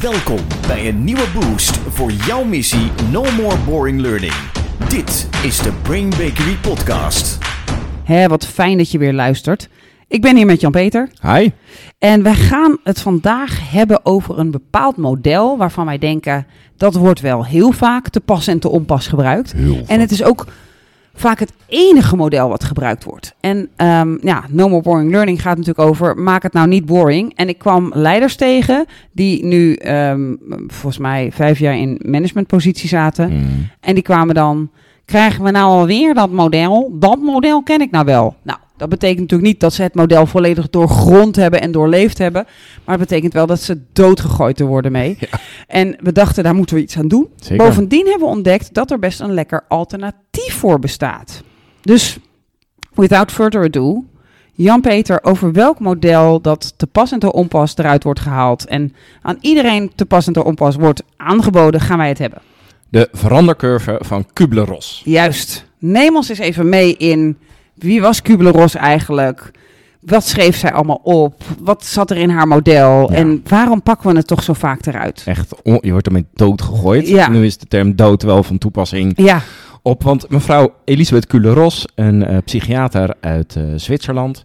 Welkom bij een nieuwe boost voor jouw missie No More Boring Learning. Dit is de Brain Bakery Podcast. Hé, wat fijn dat je weer luistert. Ik ben hier met Jan-Peter. Hi. En wij gaan het vandaag hebben over een bepaald model waarvan wij denken dat wordt wel heel vaak te pas en te onpas gebruikt. En het is ook vaak het enige model wat gebruikt wordt. En ehm, ja, No More Boring Learning gaat natuurlijk over maak het nou niet boring. En ik kwam leiders tegen die nu ehm, volgens mij vijf jaar in managementpositie zaten. Mm. En die kwamen dan, krijgen we nou alweer dat model? Dat model ken ik nou wel. Nou, dat betekent natuurlijk niet dat ze het model volledig doorgrond hebben en doorleefd hebben. Maar het betekent wel dat ze doodgegooid worden mee. En we dachten, daar moeten we iets aan doen. Zeker. Bovendien hebben we ontdekt dat er best een lekker alternatief voor bestaat. Dus, without further ado, Jan-Peter, over welk model dat te pas en te onpas eruit wordt gehaald en aan iedereen te pas en te onpas wordt aangeboden, gaan wij het hebben. De verandercurve van Kubler-Ross. Juist. Neem ons eens even mee in wie was Kubler-Ross eigenlijk? Wat schreef zij allemaal op? Wat zat er in haar model? Ja. En waarom pakken we het toch zo vaak eruit? Echt, je wordt ermee dood gegooid. Ja. Nu is de term dood wel van toepassing Ja, op. Want mevrouw Elisabeth Kubler-Ross, een eh, psychiater uit eh, Zwitserland.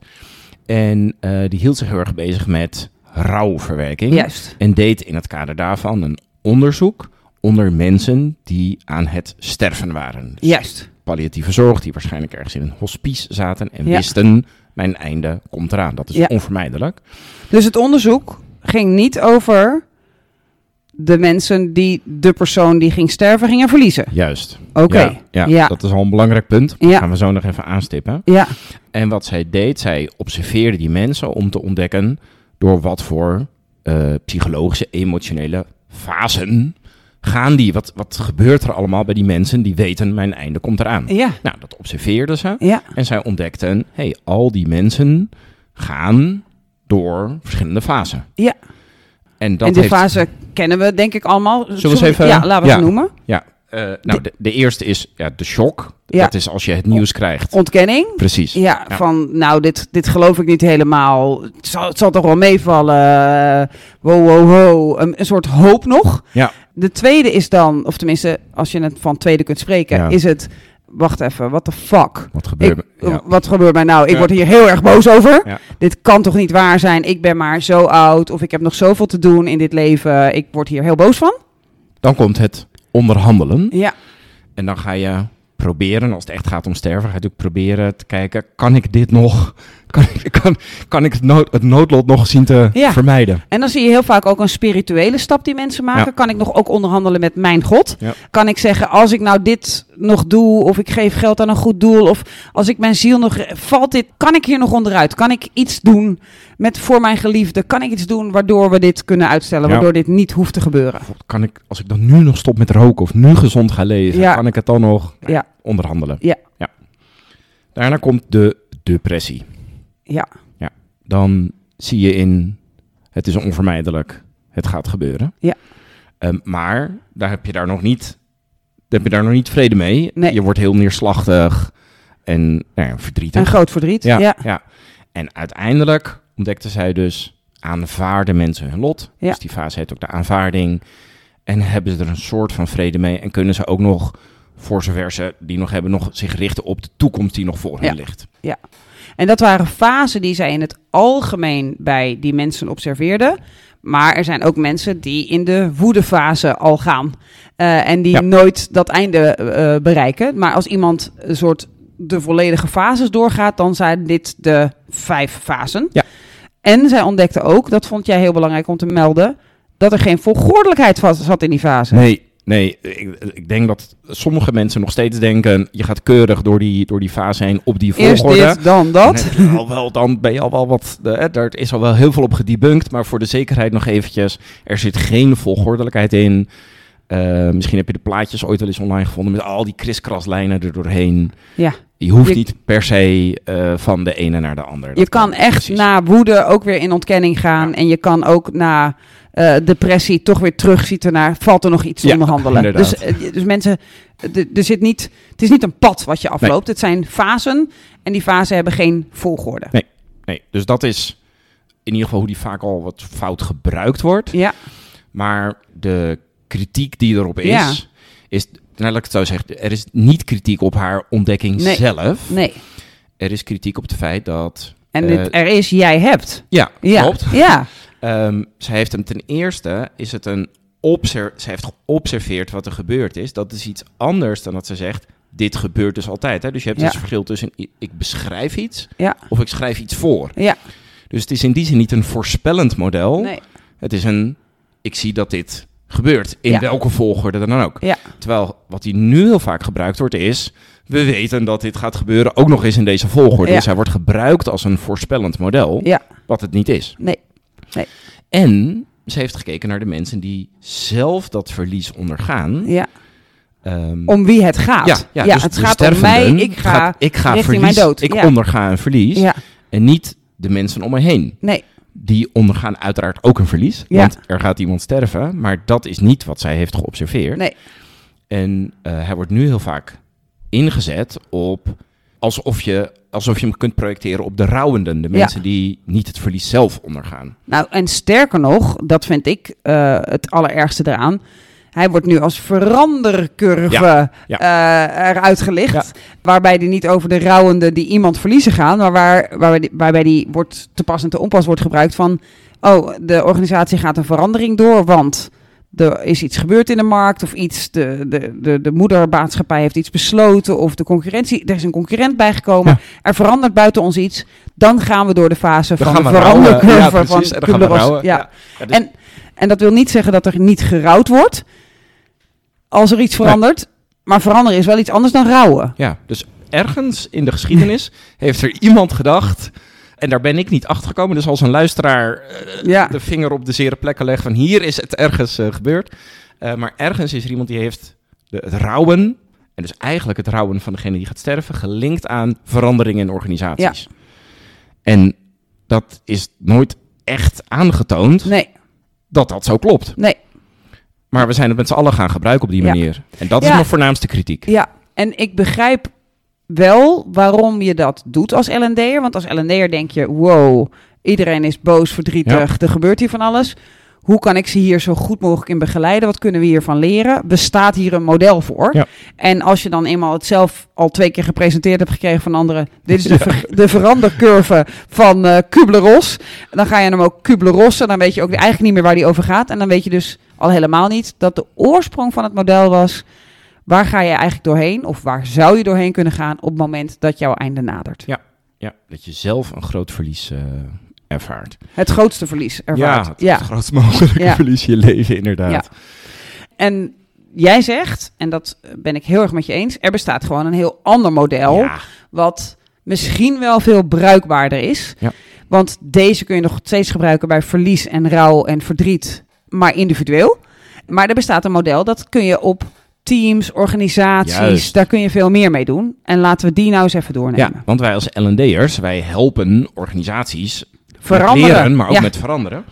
En eh, die hield zich heel erg bezig met rouwverwerking. juist. En deed in het kader daarvan een onderzoek onder mensen die aan het sterven waren. Dus Juist. Palliatieve zorg, die waarschijnlijk ergens in een hospice zaten en Ja. wisten, mijn einde komt eraan. Dat is Ja. onvermijdelijk. Dus het onderzoek ging niet over de mensen die de persoon die ging sterven gingen verliezen. Juist. Oké. Ja, ja, Ja. dat is al een belangrijk punt. Dat gaan we zo nog even aanstippen. Ja, En wat zij deed, zij observeerde die mensen om te ontdekken door wat voor eh, psychologische, emotionele fasen gaan die. Wat, wat gebeurt er allemaal bij die mensen die weten mijn einde komt eraan? ja, Nou, dat observeerde ze. ja. En zij ontdekten, hey, al die mensen gaan door verschillende fasen. Ja. En dat en de heeft, fase kennen we denk ik allemaal. we eens even- Ja, laten we Ja. ze noemen. Ja, eh, nou, de, de eerste is ja, de shock. Ja. Dat is als je het nieuws krijgt. Ontkenning. Precies. Ja, Ja. van nou, dit, dit geloof ik niet helemaal. Het zal, het zal toch wel meevallen. Eh, Wow, wow, wow. Een, een soort hoop nog. Ja. De tweede is dan, of tenminste, als je het van tweede kunt spreken, Ja. is het. Wacht even, what the fuck? Wat gebeurt Ik, er? Ja. Wat gebeurt mij nou? Ik word hier heel erg boos over. Dit kan toch niet waar zijn? Ik ben maar zo oud. Of ik heb nog zoveel te doen in dit leven. Ik word hier heel boos van. Dan komt het onderhandelen. Ja, En dan ga je proberen, als het echt gaat om sterven, ga je natuurlijk proberen te kijken, kan ik dit nog, kan ik, kan, kan ik het, nood, het noodlot nog zien te Ja. vermijden? En dan zie je heel vaak ook een spirituele stap die mensen maken. Ja. Kan ik nog ook onderhandelen met mijn God? Ja. Kan ik zeggen, als ik nou dit nog doe, of ik geef geld aan een goed doel, of als ik mijn ziel nog. Valt dit, kan ik hier nog onderuit? Kan ik iets doen met voor mijn geliefde? Kan ik iets doen waardoor we dit kunnen uitstellen, waardoor dit niet hoeft te gebeuren? Kan ik, als ik dan nu nog stop met roken of nu gezond ga leven, Ja. kan ik het dan nog Ja. onderhandelen? Ja. Daarna komt de depressie. Ja, Dan zie je in, het is onvermijdelijk, het gaat gebeuren. Ja. Ehm, maar daar heb je daar nog niet, heb je daar nog niet vrede mee. Nee. Je wordt heel neerslachtig en nou ja, verdrietig. een groot verdriet. Ja, Ja, ja. En uiteindelijk ontdekte zij dus aanvaarden mensen hun lot. Ja. Dus die fase heet ook de aanvaarding. En hebben ze er een soort van vrede mee. En kunnen ze ook nog, voor zover ze die nog hebben, nog zich richten op de toekomst die nog voor hen Ja. ligt. En dat waren fasen die zij in het algemeen bij die mensen observeerden. Maar er zijn ook mensen die in de woedefase al gaan. eh, en die Ja. nooit dat einde eh, bereiken. Maar als iemand een soort de volledige fases doorgaat, dan zijn dit de vijf fasen. Ja. En zij ontdekte ook, dat vond jij heel belangrijk om te melden, dat er geen volgordelijkheid zat in die fase. Nee, nee. Ik, ik denk dat sommige mensen nog steeds denken... je gaat keurig door die, door die fase heen op die Eerst volgorde. dit, dan Dan, dat. je al wel, dan ben je al wel wat... eh, hè, daar is al wel heel veel op gedebunked. Maar voor de zekerheid nog eventjes... er zit geen volgordelijkheid in. Eh, misschien heb je de plaatjes ooit wel eens online gevonden... met al die kriskraslijnen er doorheen. Ja. Je hoeft Je- niet per se eh, van de ene naar de ander. Je kan echt precies. na woede ook weer in ontkenning gaan. Ja. En je kan ook na eh, depressie toch weer terugzieten naar... valt er nog iets te Ja, onderhandelen? Dus, eh, dus mensen... Er zit niet, het is niet een pad wat je afloopt. Het zijn fasen. En die fasen hebben geen volgorde. Nee, dus dat is in ieder geval hoe die vaak al wat fout gebruikt wordt. Ja, Maar de kritiek die erop is, Ja. is, nou laat ik het zo zeggen, er is niet kritiek op haar ontdekking Nee. zelf. Nee. Er is kritiek op het feit dat... En eh, dit er is, jij hebt. ja, Ja. klopt. Ja. Ehm, zij heeft hem ten eerste, is het een obser zij heeft geobserveerd wat er gebeurd is. Dat is iets anders dan dat ze zegt, dit gebeurt dus altijd. Hè? Dus je hebt Ja. dus verschil tussen, ik beschrijf iets Ja. of ik schrijf iets voor. Ja. Dus het is in die zin niet een voorspellend model. Nee. Het is een, ik zie dat dit gebeurt, in Ja. welke volgorde dan ook. Ja. Terwijl wat hier nu heel vaak gebruikt wordt is, we weten dat dit gaat gebeuren ook nog eens in deze volgorde. Ja. Dus hij wordt gebruikt als een voorspellend model, wat het niet is. Nee. En ze heeft gekeken naar de mensen die zelf dat verlies ondergaan. Ja. Ehm, Om wie het gaat. ja, ja, dus het gaat om mij. Ik ga gaat- ik ga verlies, mijn dood. Ik Ja. onderga een verlies. En niet de mensen om me heen. Nee. Die ondergaan uiteraard ook een verlies. Want er gaat iemand sterven. Maar dat is niet wat zij heeft geobserveerd. Nee. En eh, hij wordt nu heel vaak ingezet op alsof je, alsof je hem kunt projecteren op de rouwenden. De Ja. mensen die niet het verlies zelf ondergaan. Nou, en sterker nog, dat vind ik eh, het allerergste eraan. Hij wordt nu als verandercurve Ja, ja. eh, eruit gelicht. Ja. Waarbij die niet over de rouwende die iemand verliezen gaan. Maar waar, waarbij, die, waarbij die wordt te pas en te onpas wordt gebruikt van... Oh, de organisatie gaat een verandering door, want er is iets gebeurd in de markt of iets. De, de, de, de moedermaatschappij heeft iets besloten of de concurrentie. Er is een concurrent bijgekomen. Ja. Er verandert buiten ons iets. Dan gaan we door de fase Dan van de we verandercurve Ja, van precies. En dan gaan we. Ja. Ja, dus- En, en dat wil niet zeggen dat er niet gerouwd wordt als er iets verandert. Maar veranderen is wel iets anders dan rouwen. Ja, dus ergens in de geschiedenis heeft er iemand gedacht. En daar ben ik niet achter gekomen. Dus als een luisteraar eh, Ja. de vinger op de zere plekken legt van hier is het ergens eh, gebeurd. Eh, maar ergens is er iemand die heeft de, het rouwen. En dus eigenlijk het rouwen van degene die gaat sterven. gelinkt aan veranderingen in organisaties. En dat is nooit echt aangetoond Nee, dat dat zo klopt. nee. Maar we zijn het met z'n allen gaan gebruiken op die Ja. manier. En dat is Ja. mijn voornaamste kritiek. Ja, en ik begrijp wel waarom je dat doet als L&D'er. Want als L&D'er denk je, wow, iedereen is boos, verdrietig, er gebeurt hier van alles. Hoe kan ik ze hier zo goed mogelijk in begeleiden? Wat kunnen we hiervan leren? Bestaat hier een model voor? Ja. En als je dan eenmaal het zelf al twee keer gepresenteerd hebt gekregen van anderen... dit is de, ver- de verandercurve van eh Kubler-Ross... dan ga je hem ook Kubler-Rossen. Dan weet je ook eigenlijk niet meer waar die over gaat. En dan weet je dus al helemaal niet dat de oorsprong van het model was... Waar ga je eigenlijk doorheen, of waar zou je doorheen kunnen gaan op het moment dat jouw einde nadert? Ja, dat je zelf een groot verlies eh, ervaart. Het grootste verlies ervaart. Ja, het, het grootst mogelijke Ja. verlies je leven, inderdaad. Ja. En jij zegt, en dat ben ik heel erg met je eens, er bestaat gewoon een heel ander model, Ja. wat misschien wel veel bruikbaarder is. Ja. Want deze kun je nog steeds gebruiken bij verlies en rouw en verdriet, maar individueel. Maar er bestaat een model, dat kun je op teams, organisaties, Juist. daar kun je veel meer mee doen. En laten we die nou eens even doornemen. Ja, want wij als L&D'ers, wij helpen organisaties Veranderen. leren, maar ook Ja. met veranderen.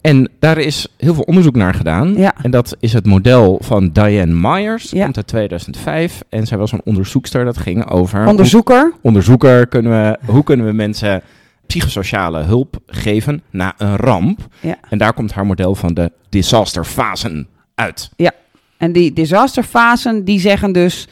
En daar is heel veel onderzoek naar gedaan. Ja. En dat is het model van Diane Myers, Ja. komt uit 2005. En zij was een onderzoekster, dat ging over... Onderzoeker. hoe- onderzoeker, kunnen we, hoe kunnen we mensen psychosociale hulp geven na een ramp? Ja. En daar komt haar model van de disasterfasen uit. En die disasterfasen, die zeggen dus...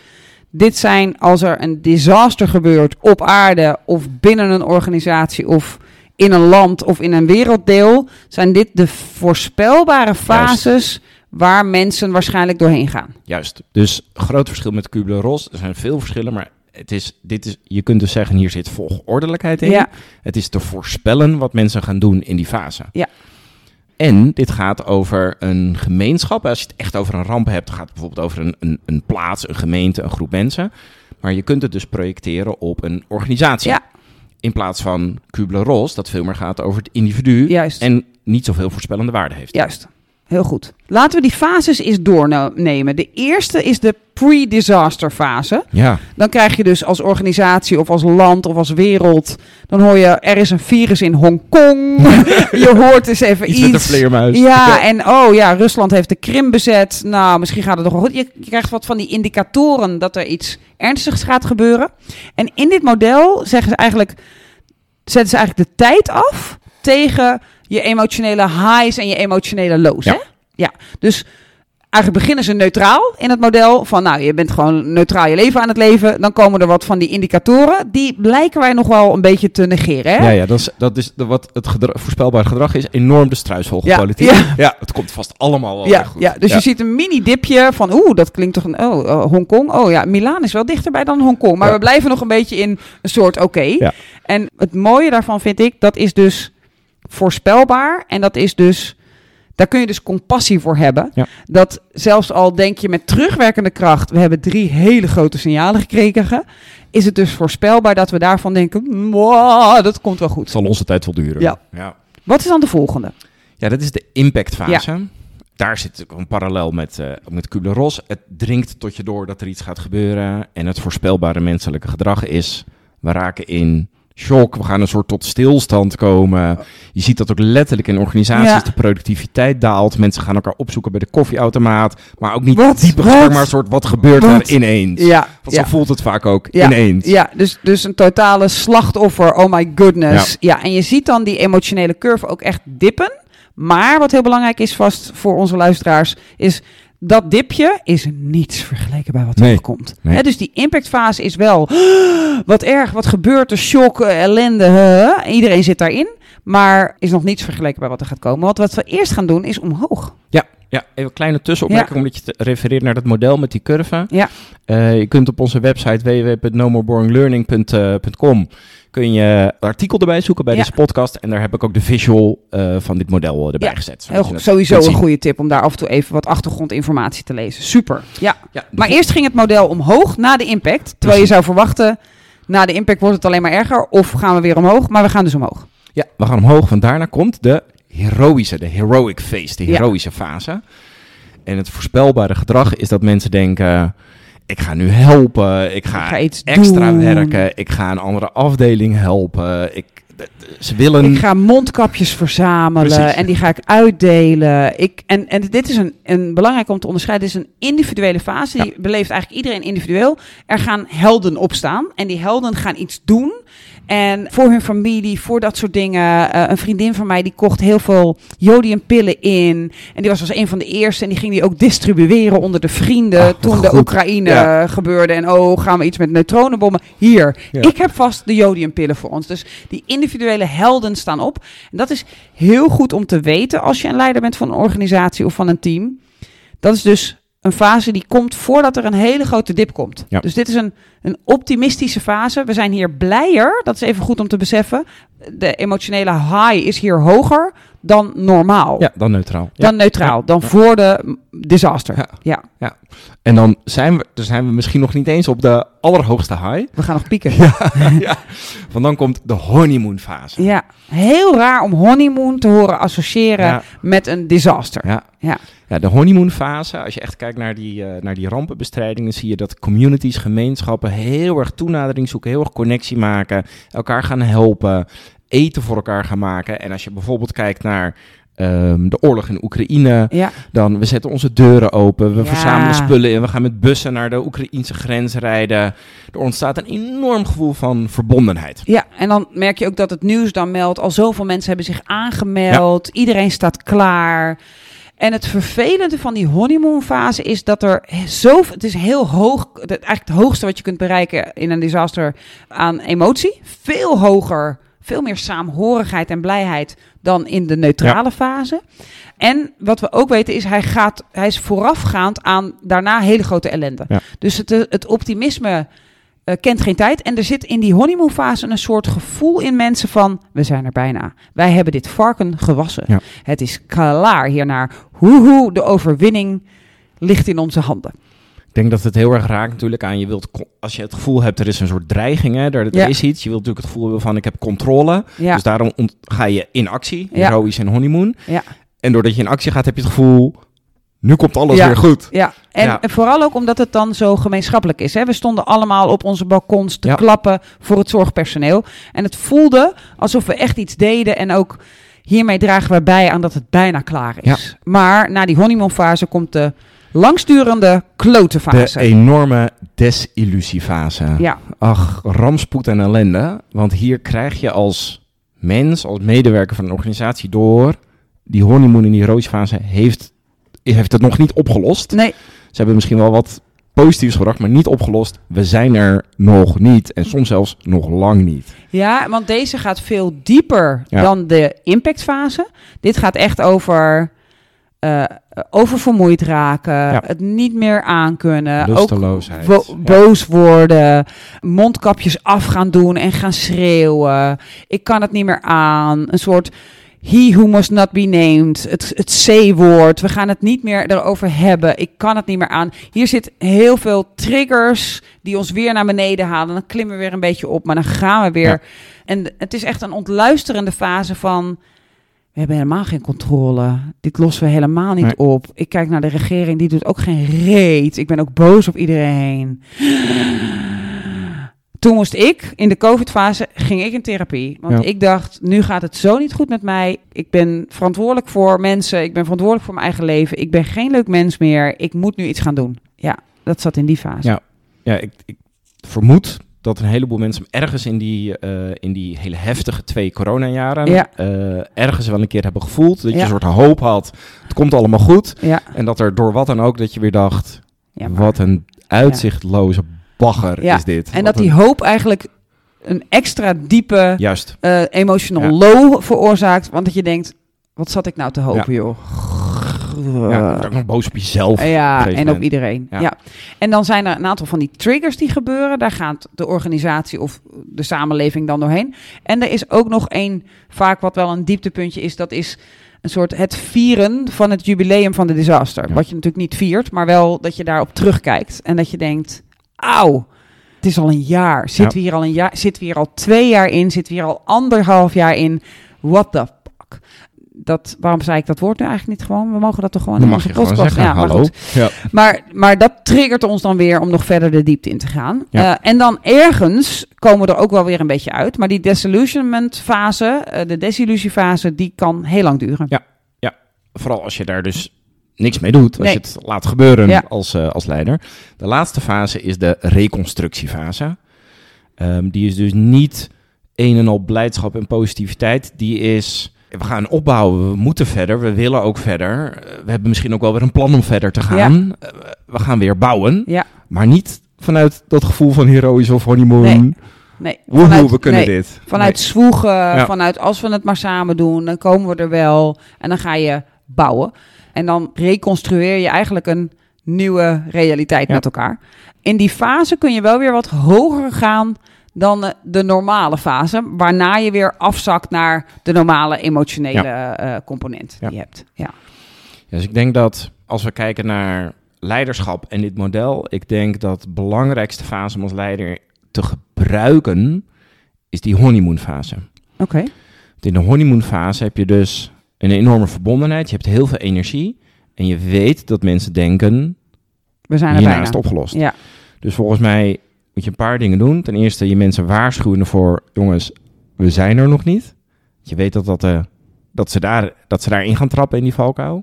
Dit zijn als er een disaster gebeurt op aarde of binnen een organisatie of in een land of in een werelddeel, zijn dit de voorspelbare fases waar mensen waarschijnlijk doorheen gaan. Juist. Dus groot verschil met Kubler-Ross. Er zijn veel verschillen, maar het is, dit is, je kunt dus zeggen, hier zit volgordelijkheid in. Ja. Het is te voorspellen wat mensen gaan doen in die fase. Ja. En dit gaat over een gemeenschap. Als je het echt over een ramp hebt, dan gaat het bijvoorbeeld over een, een, een plaats, een gemeente, een groep mensen. Maar je kunt het dus projecteren op een organisatie. Ja. In plaats van Kubler-Ross, dat veel meer gaat over het individu. Juist. En niet zoveel voorspellende waarde heeft. Juist. Heel goed. Laten we die fases eens doornemen. De eerste is de pre-disaster fase. Ja. Dan krijg je dus als organisatie of als land of als wereld. Dan hoor je, er is een virus in Hongkong. je hoort eens even Iets iets. met een vleermuis. Ja, en oh ja, Rusland heeft de Krim bezet. Nou, misschien gaat het nog wel goed. Je, je krijgt wat van die indicatoren dat er iets ernstigs gaat gebeuren. En in dit model zeggen ze eigenlijk, zetten ze eigenlijk de tijd af tegen je emotionele highs en je emotionele lows. Ja. Hè? Ja, dus eigenlijk beginnen ze neutraal in het model. Van nou, je bent gewoon neutraal je leven aan het leven. Dan komen er wat van die indicatoren. Die blijken wij nog wel een beetje te negeren. Hè? Ja, ja dat is, dat is de, wat het voorspelbaar gedrag is. Enorm de struisvogelpolitiek. Ja, Ja, ja. het komt vast allemaal wel Ja, goed. ja, dus je ziet een mini-dipje van, oeh, dat klinkt toch een, oh, uh, Hongkong. Oh ja, Milaan is wel dichterbij dan Hongkong. Maar we blijven nog een beetje in een soort oké. Ja. En het mooie daarvan vind ik, dat is dus voorspelbaar. En dat is dus, daar kun je dus compassie voor hebben. Ja. Dat zelfs al denk je met terugwerkende kracht, we hebben drie hele grote signalen gekregen. Is het dus voorspelbaar dat we daarvan denken, "Mwah, dat komt wel Het goed. zal onze tijd wel duren. Ja. ja. Wat is dan de volgende? Ja, dat is de impactfase. Daar zit ook een parallel met, eh met Kubler-Ross. Het dringt tot je door dat er iets gaat gebeuren. En het voorspelbare menselijke gedrag is... we raken in shock, we gaan een soort tot stilstand komen. Je ziet dat ook letterlijk in organisaties. Ja. De productiviteit daalt. Mensen gaan elkaar opzoeken bij de koffieautomaat. Maar ook niet Wat? diepe Wat? gesprek, maar een soort wat gebeurt Wat? er ineens. Ja, Want ja. zo voelt het vaak ook, Ja, ineens. Ja, dus, dus een totale slachtoffer. Oh my goodness. Ja. en je ziet dan die emotionele curve ook echt dippen. Maar wat heel belangrijk is vast voor onze luisteraars, is dat dipje is niets vergeleken bij wat er Nee. komt. Nee. Dus die impactfase is wel wat erg, wat gebeurt er, shock, eh, ellende. Iedereen zit daarin. Maar is nog niets vergeleken bij wat er gaat komen. Want wat we eerst gaan doen is omhoog. Ja, ja, even een kleine tussenopmerking, omdat je te- refereert naar dat model met die curve. Ja. Eh, je kunt op onze website www.nomoreboriнгlearning.com kun je artikel erbij zoeken bij Ja. deze podcast. En daar heb ik ook de visual eh, van dit model erbij Ja, gezet. Heel goed. Sowieso een zien. goede tip om daar af en toe even wat achtergrondinformatie te lezen. Super. Ja. Maar eerst ging het model omhoog na de impact. Terwijl je zou verwachten, na de impact wordt het alleen maar erger. Of gaan we weer omhoog? Maar we gaan dus omhoog. Ja, we gaan omhoog, want daarna komt de heroïsche, de heroic phase, de Ja. heroïsche fase. En het voorspelbare gedrag is dat mensen denken... Ik ga nu helpen, ik ga, Ik ga iets extra doen. werken, ik ga een andere afdeling helpen. Ik, ze willen... Ik ga mondkapjes verzamelen Precies. en die ga ik uitdelen. Ik, en, en dit is een, een belangrijk om te onderscheiden. Dit is een individuele fase. Die beleeft eigenlijk iedereen individueel. Er gaan helden opstaan en die helden gaan iets doen. En voor hun familie, voor dat soort dingen. Eh, een vriendin van mij die kocht heel veel jodiumpillen in. En die was als een van de eerste. En die ging die ook distribueren onder de vrienden. Ah, toen de. Oekraïne Ja. gebeurde. En oh, gaan we iets met neutronenbommen? Hier, Ja. ik heb vast de jodiumpillen voor ons. Dus die individuele helden staan op. En dat is heel goed om te weten als je een leider bent van een organisatie of van een team. Dat is dus een fase die komt voordat er een hele grote dip komt. Ja. Dus dit is een, een optimistische fase. We zijn hier blijer, dat is even goed om te beseffen. De emotionele high is hier hoger dan normaal. Ja, dan neutraal. Ja. Dan neutraal, dan voor de disaster. Ja. ja. En dan zijn, we, dan zijn we misschien nog niet eens op de allerhoogste high. we gaan nog pieken. ja. Want dan komt de honeymoon fase. Ja, heel raar om honeymoon te horen associëren met een disaster. Ja. Ja. Ja, de honeymoon fase, als je echt kijkt naar die, eh, naar die rampenbestrijding, dan zie je dat communities, gemeenschappen heel erg toenadering zoeken, heel erg connectie maken, elkaar gaan helpen, eten voor elkaar gaan maken. En als je bijvoorbeeld kijkt naar ehm, de oorlog in Oekraïne, Ja, dan we zetten onze deuren open, we Ja. verzamelen spullen in, we gaan met bussen naar de Oekraïnse grens rijden. Er ontstaat een enorm gevoel van verbondenheid. ja, en dan merk je ook dat het nieuws dan meldt. Al zoveel mensen hebben zich aangemeld. Iedereen staat klaar. En het vervelende van die honeymoon fase is dat er zo... Het is heel hoog, eigenlijk het hoogste wat je kunt bereiken in een disaster aan emotie. Veel hoger, veel meer saamhorigheid en blijheid dan in de neutrale fase. En wat we ook weten is, hij, gaat, hij is voorafgaand aan daarna hele grote ellende. Ja. Dus het, het optimisme eh, kent geen tijd. En er zit in die honeymoon fase een soort gevoel in mensen van... we zijn er bijna. Wij hebben dit varken gewassen. Ja. Het is klaar hiernaar. Hoehoe, de overwinning ligt in onze handen. Ik denk dat het heel erg raakt natuurlijk aan je wilt, als je het gevoel hebt, er is een soort dreiging, hè, er, er Ja. is iets. Je wilt natuurlijk het gevoel hebben van ik heb controle. Ja, Dus daarom ga je in actie, Ja. heroïs en honeymoon. ja, En doordat je in actie gaat, heb je het gevoel, nu komt alles Ja. weer goed. ja. En Ja. vooral ook omdat het dan zo gemeenschappelijk is. Hè? We stonden allemaal op onze balkons te Ja. klappen voor het zorgpersoneel. En het voelde alsof we echt iets deden en ook... Hiermee dragen we bij aan dat het bijna klaar is. Maar na die honeymoon fase komt de langsturende klote De enorme desillusiefase. Ja, Ach, rampspoed en ellende. Want hier krijg je als mens, als medewerker van een organisatie door... die honeymoon in die roosfase heeft heeft het nog niet opgelost. Nee, Ze hebben misschien wel wat positiefs gebracht, maar niet opgelost. We zijn er nog niet. En soms zelfs nog lang niet. ja, want deze gaat veel dieper Ja. dan de impactfase. Dit gaat echt over eh, oververmoeid raken, Ja. het niet meer aankunnen, ook Ja. boos worden, mondkapjes af gaan doen en gaan schreeuwen. Ik kan het niet meer aan. Een soort he who must not be named. Het, het C-woord. We gaan het niet meer erover hebben. Ik kan het niet meer aan. Hier zit heel veel triggers die ons weer naar beneden halen. Dan klimmen we weer een beetje op, maar dan gaan we weer. Ja. En het is echt een ontluisterende fase van... We hebben helemaal geen controle. Dit lossen we helemaal niet Nee. op. Ik kijk naar de regering, die doet ook geen reet. Ik ben ook boos op iedereen. Toen moest ik, in de COVID-fase, ging ik in therapie. Want Ja. ik dacht, nu gaat het zo niet goed met mij. Ik ben verantwoordelijk voor mensen. Ik ben verantwoordelijk voor mijn eigen leven. Ik ben geen leuk mens meer. Ik moet nu iets gaan doen. Ja, dat zat in die fase. Ja. Ja, ik, ik vermoed dat een heleboel mensen ergens in die, eh, in die hele heftige twee coronajaren... Ja. eh, ergens wel een keer hebben gevoeld. Dat je Ja. een soort hoop had. Het komt allemaal goed. Ja, En dat er door wat dan ook, dat je weer dacht... wat een uitzichtloze bagger Ja, is dit. En Wat dat die hoop eigenlijk een extra diepe Juist. eh, emotional low veroorzaakt. Want dat je denkt, wat zat ik nou te hopen, joh. Ja, je wordt ook nog boos op jezelf. Ja, en op iedereen. Ja. Ja. En dan zijn er een aantal van die triggers die gebeuren. Daar gaat de organisatie of de samenleving dan doorheen. En er is ook nog één, vaak wat wel een dieptepuntje is, dat is een soort het vieren van het jubileum van de disaster. Ja. Wat je natuurlijk niet viert, maar wel dat je daarop terugkijkt. En dat je denkt, auw, het is al een jaar. Zitten we hier al een jaar? Zitten we hier al twee jaar in? Zitten we hier al anderhalf jaar in? What the? Dat, waarom zei ik dat woord nu eigenlijk niet gewoon? We mogen dat toch gewoon Dan in onze podcast. zeggen, ja, maar hallo. Ja. Maar, maar dat triggert ons dan weer om nog verder de diepte in te gaan. Ja. Eh, en dan ergens komen we er ook wel weer een beetje uit. Maar die disillusionment fase, eh, de desillusiefase, die kan heel lang duren. Ja. Vooral als je daar dus niks mee doet. Als Nee. je het laat gebeuren Ja. als, eh, als leider. De laatste fase is de reconstructiefase. Ehm, die is dus niet een en al blijdschap en positiviteit. Die is, we gaan opbouwen, we moeten verder, we willen ook verder. Eh, we hebben misschien ook wel weer een plan om verder te gaan. Eh, we gaan weer bouwen. Ja, Maar niet vanuit dat gevoel van heroïs of honeymoon. Nee. nee. Woehoe, we kunnen nee, dit. Vanuit Nee. zwoegen, vanuit als we het maar samen doen, dan komen we er wel. En dan ga je bouwen. En dan reconstrueer je eigenlijk een nieuwe realiteit Ja. met elkaar. In die fase kun je wel weer wat hoger gaan dan eh, de normale fase. Waarna je weer afzakt naar de normale emotionele eh, component Ja. die je hebt. Ja. Dus ik denk dat als we kijken naar leiderschap en dit model, ik denk dat de belangrijkste fase om als leider te gebruiken is die honeymoon fase. Oké. In de honeymoon fase heb je dus een enorme verbondenheid, je hebt heel veel energie en je weet dat mensen denken, We zijn er hierna bijna. is het opgelost. Ja. Dus volgens mij moet je een paar dingen doen. Ten eerste je mensen waarschuwen voor, jongens, we zijn er nog niet. Je weet dat, dat, eh, dat, ze daar, dat ze daarin gaan trappen in die valkuil.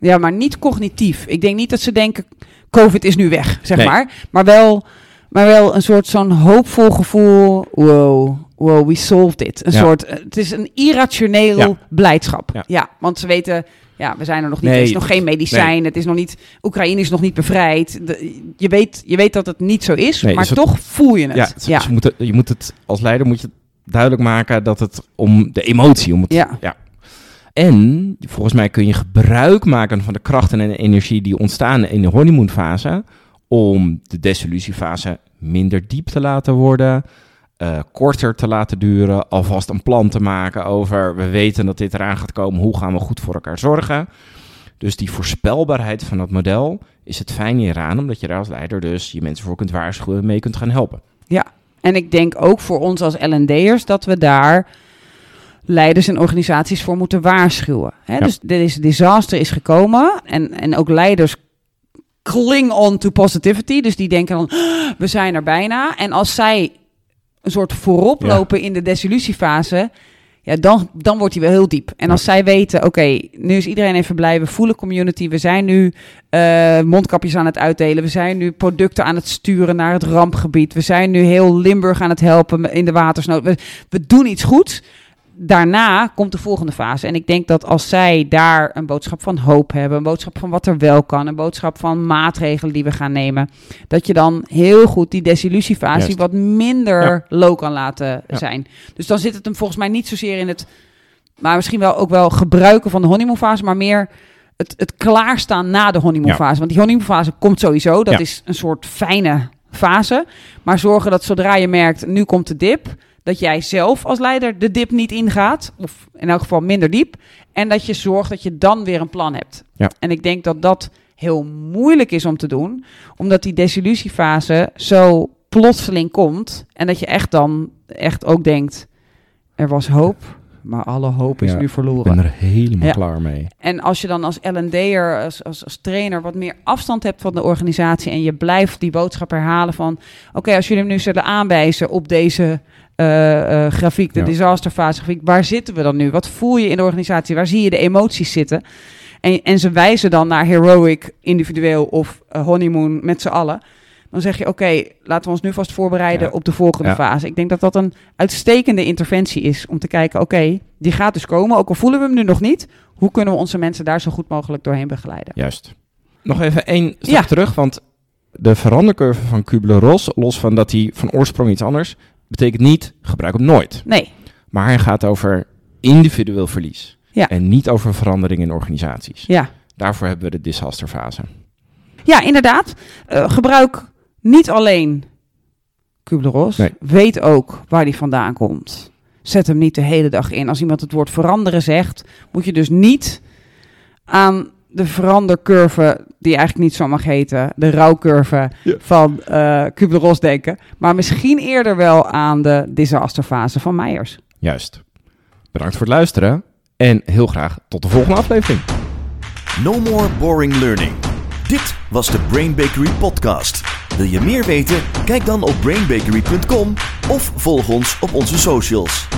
Ja, maar niet cognitief. Ik denk niet dat ze denken, COVID is nu weg, zeg Nee. maar. Maar wel, maar wel een soort zo'n hoopvol gevoel. Wow, wow, we solved it. Een Ja. soort, eh, het is een irrationeel Ja. blijdschap. Ja. Ja. want ze weten, ja, we zijn er nog niet. Nee, er is nog geen medicijn. Het is nog niet, Oekraïne is nog niet bevrijd. De- je, weet, je weet dat het niet zo is, Nee, maar het- toch voel je het. Ja, het- ze moeten, je moet het als leider moet je duidelijk maken dat het om de emotie, om het, Ja. En volgens mij kun je gebruik maken van de krachten en de energie die ontstaan in de honeymoon fase om de desillusiefase minder diep te laten worden, eh, korter te laten duren, alvast een plan te maken over we weten dat dit eraan gaat komen, hoe gaan we goed voor elkaar zorgen. Dus die voorspelbaarheid van dat model is het fijne hieraan, omdat je daar als leider dus je mensen voor kunt waarschuwen en mee kunt gaan helpen. En ik denk ook voor ons als L&D'ers dat we daar leiders en organisaties voor moeten waarschuwen. Hè? Ja. Dus deze disaster is gekomen en, en ook leiders cling on to positivity. Dus die denken dan, "Ah, we zijn er bijna. En als zij een soort voorop Ja. lopen in de desillusiefase... Ja, dan, dan wordt hij wel heel diep. En als zij weten, oké, nu is iedereen even blij, we voelen community, we zijn nu eh, mondkapjes aan het uitdelen, we zijn nu producten aan het sturen naar het rampgebied, we zijn nu heel Limburg aan het helpen in de watersnood, we, we doen iets goeds. Daarna komt de volgende fase. En ik denk dat als zij daar een boodschap van hoop hebben, een boodschap van wat er wel kan, een boodschap van maatregelen die we gaan nemen, dat je dan heel goed die desillusiefase Juist. wat minder Ja. low kan laten Ja. zijn. Dus dan zit het hem volgens mij niet zozeer in het, maar misschien wel ook wel gebruiken van de honeymoonfase, maar meer het, het klaarstaan na de honeymoonfase. Want die honeymoonfase komt sowieso, dat is een soort fijne fase. Maar zorgen dat zodra je merkt, nu komt de dip, dat jij zelf als leider de dip niet ingaat. Of in elk geval minder diep. En dat je zorgt dat je dan weer een plan hebt. Ja. En ik denk dat dat heel moeilijk is om te doen. Omdat die desillusiefase zo plotseling komt. En dat je echt dan echt ook denkt, er was hoop. Maar alle hoop is Ja, nu Ik verloren. ben er helemaal Ja. klaar mee. En als je dan als L&D'er, als, als, als trainer, wat meer afstand hebt van de organisatie en je blijft die boodschap herhalen van, oké, als jullie hem nu zullen aanwijzen op deze eh, eh, grafiek, de Ja. disasterfase grafiek, waar zitten we dan nu? Wat voel je in de organisatie? Waar zie je de emoties zitten? En, en ze wijzen dan naar heroic, individueel of eh, honeymoon met z'n allen. Dan zeg je, oké, laten we ons nu vast voorbereiden Ja. op de volgende Ja. fase. Ik denk dat dat een uitstekende interventie is om te kijken, oké, die gaat dus komen, ook al voelen we hem nu nog niet. Hoe kunnen we onze mensen daar zo goed mogelijk doorheen begeleiden? Juist. Nog even één stap Ja. terug, want de verandercurve van Kubler-Ross, los van dat hij van oorsprong iets anders, betekent niet gebruik hem nooit. Nee, Maar hij gaat over individueel verlies. Ja. En niet over verandering in organisaties. ja. Daarvoor hebben we de disasterfase. Ja, inderdaad. Eh, gebruik niet alleen Kubler-Ross. Nee. Weet ook waar die vandaan komt. Zet hem niet de hele dag in. Als iemand het woord veranderen zegt, moet je dus niet aan de verandercurve, die eigenlijk niet zo mag heten, de rouwcurve Ja. van eh Kubler-Ross denken. Maar misschien eerder wel aan de disasterfase van Meijers. Juist. Bedankt voor het luisteren. En heel graag tot de volgende aflevering. No more boring learning. Dit was de Brain Bakery podcast. Wil je meer weten? Kijk dan op brainbakery.com of volg ons op onze socials.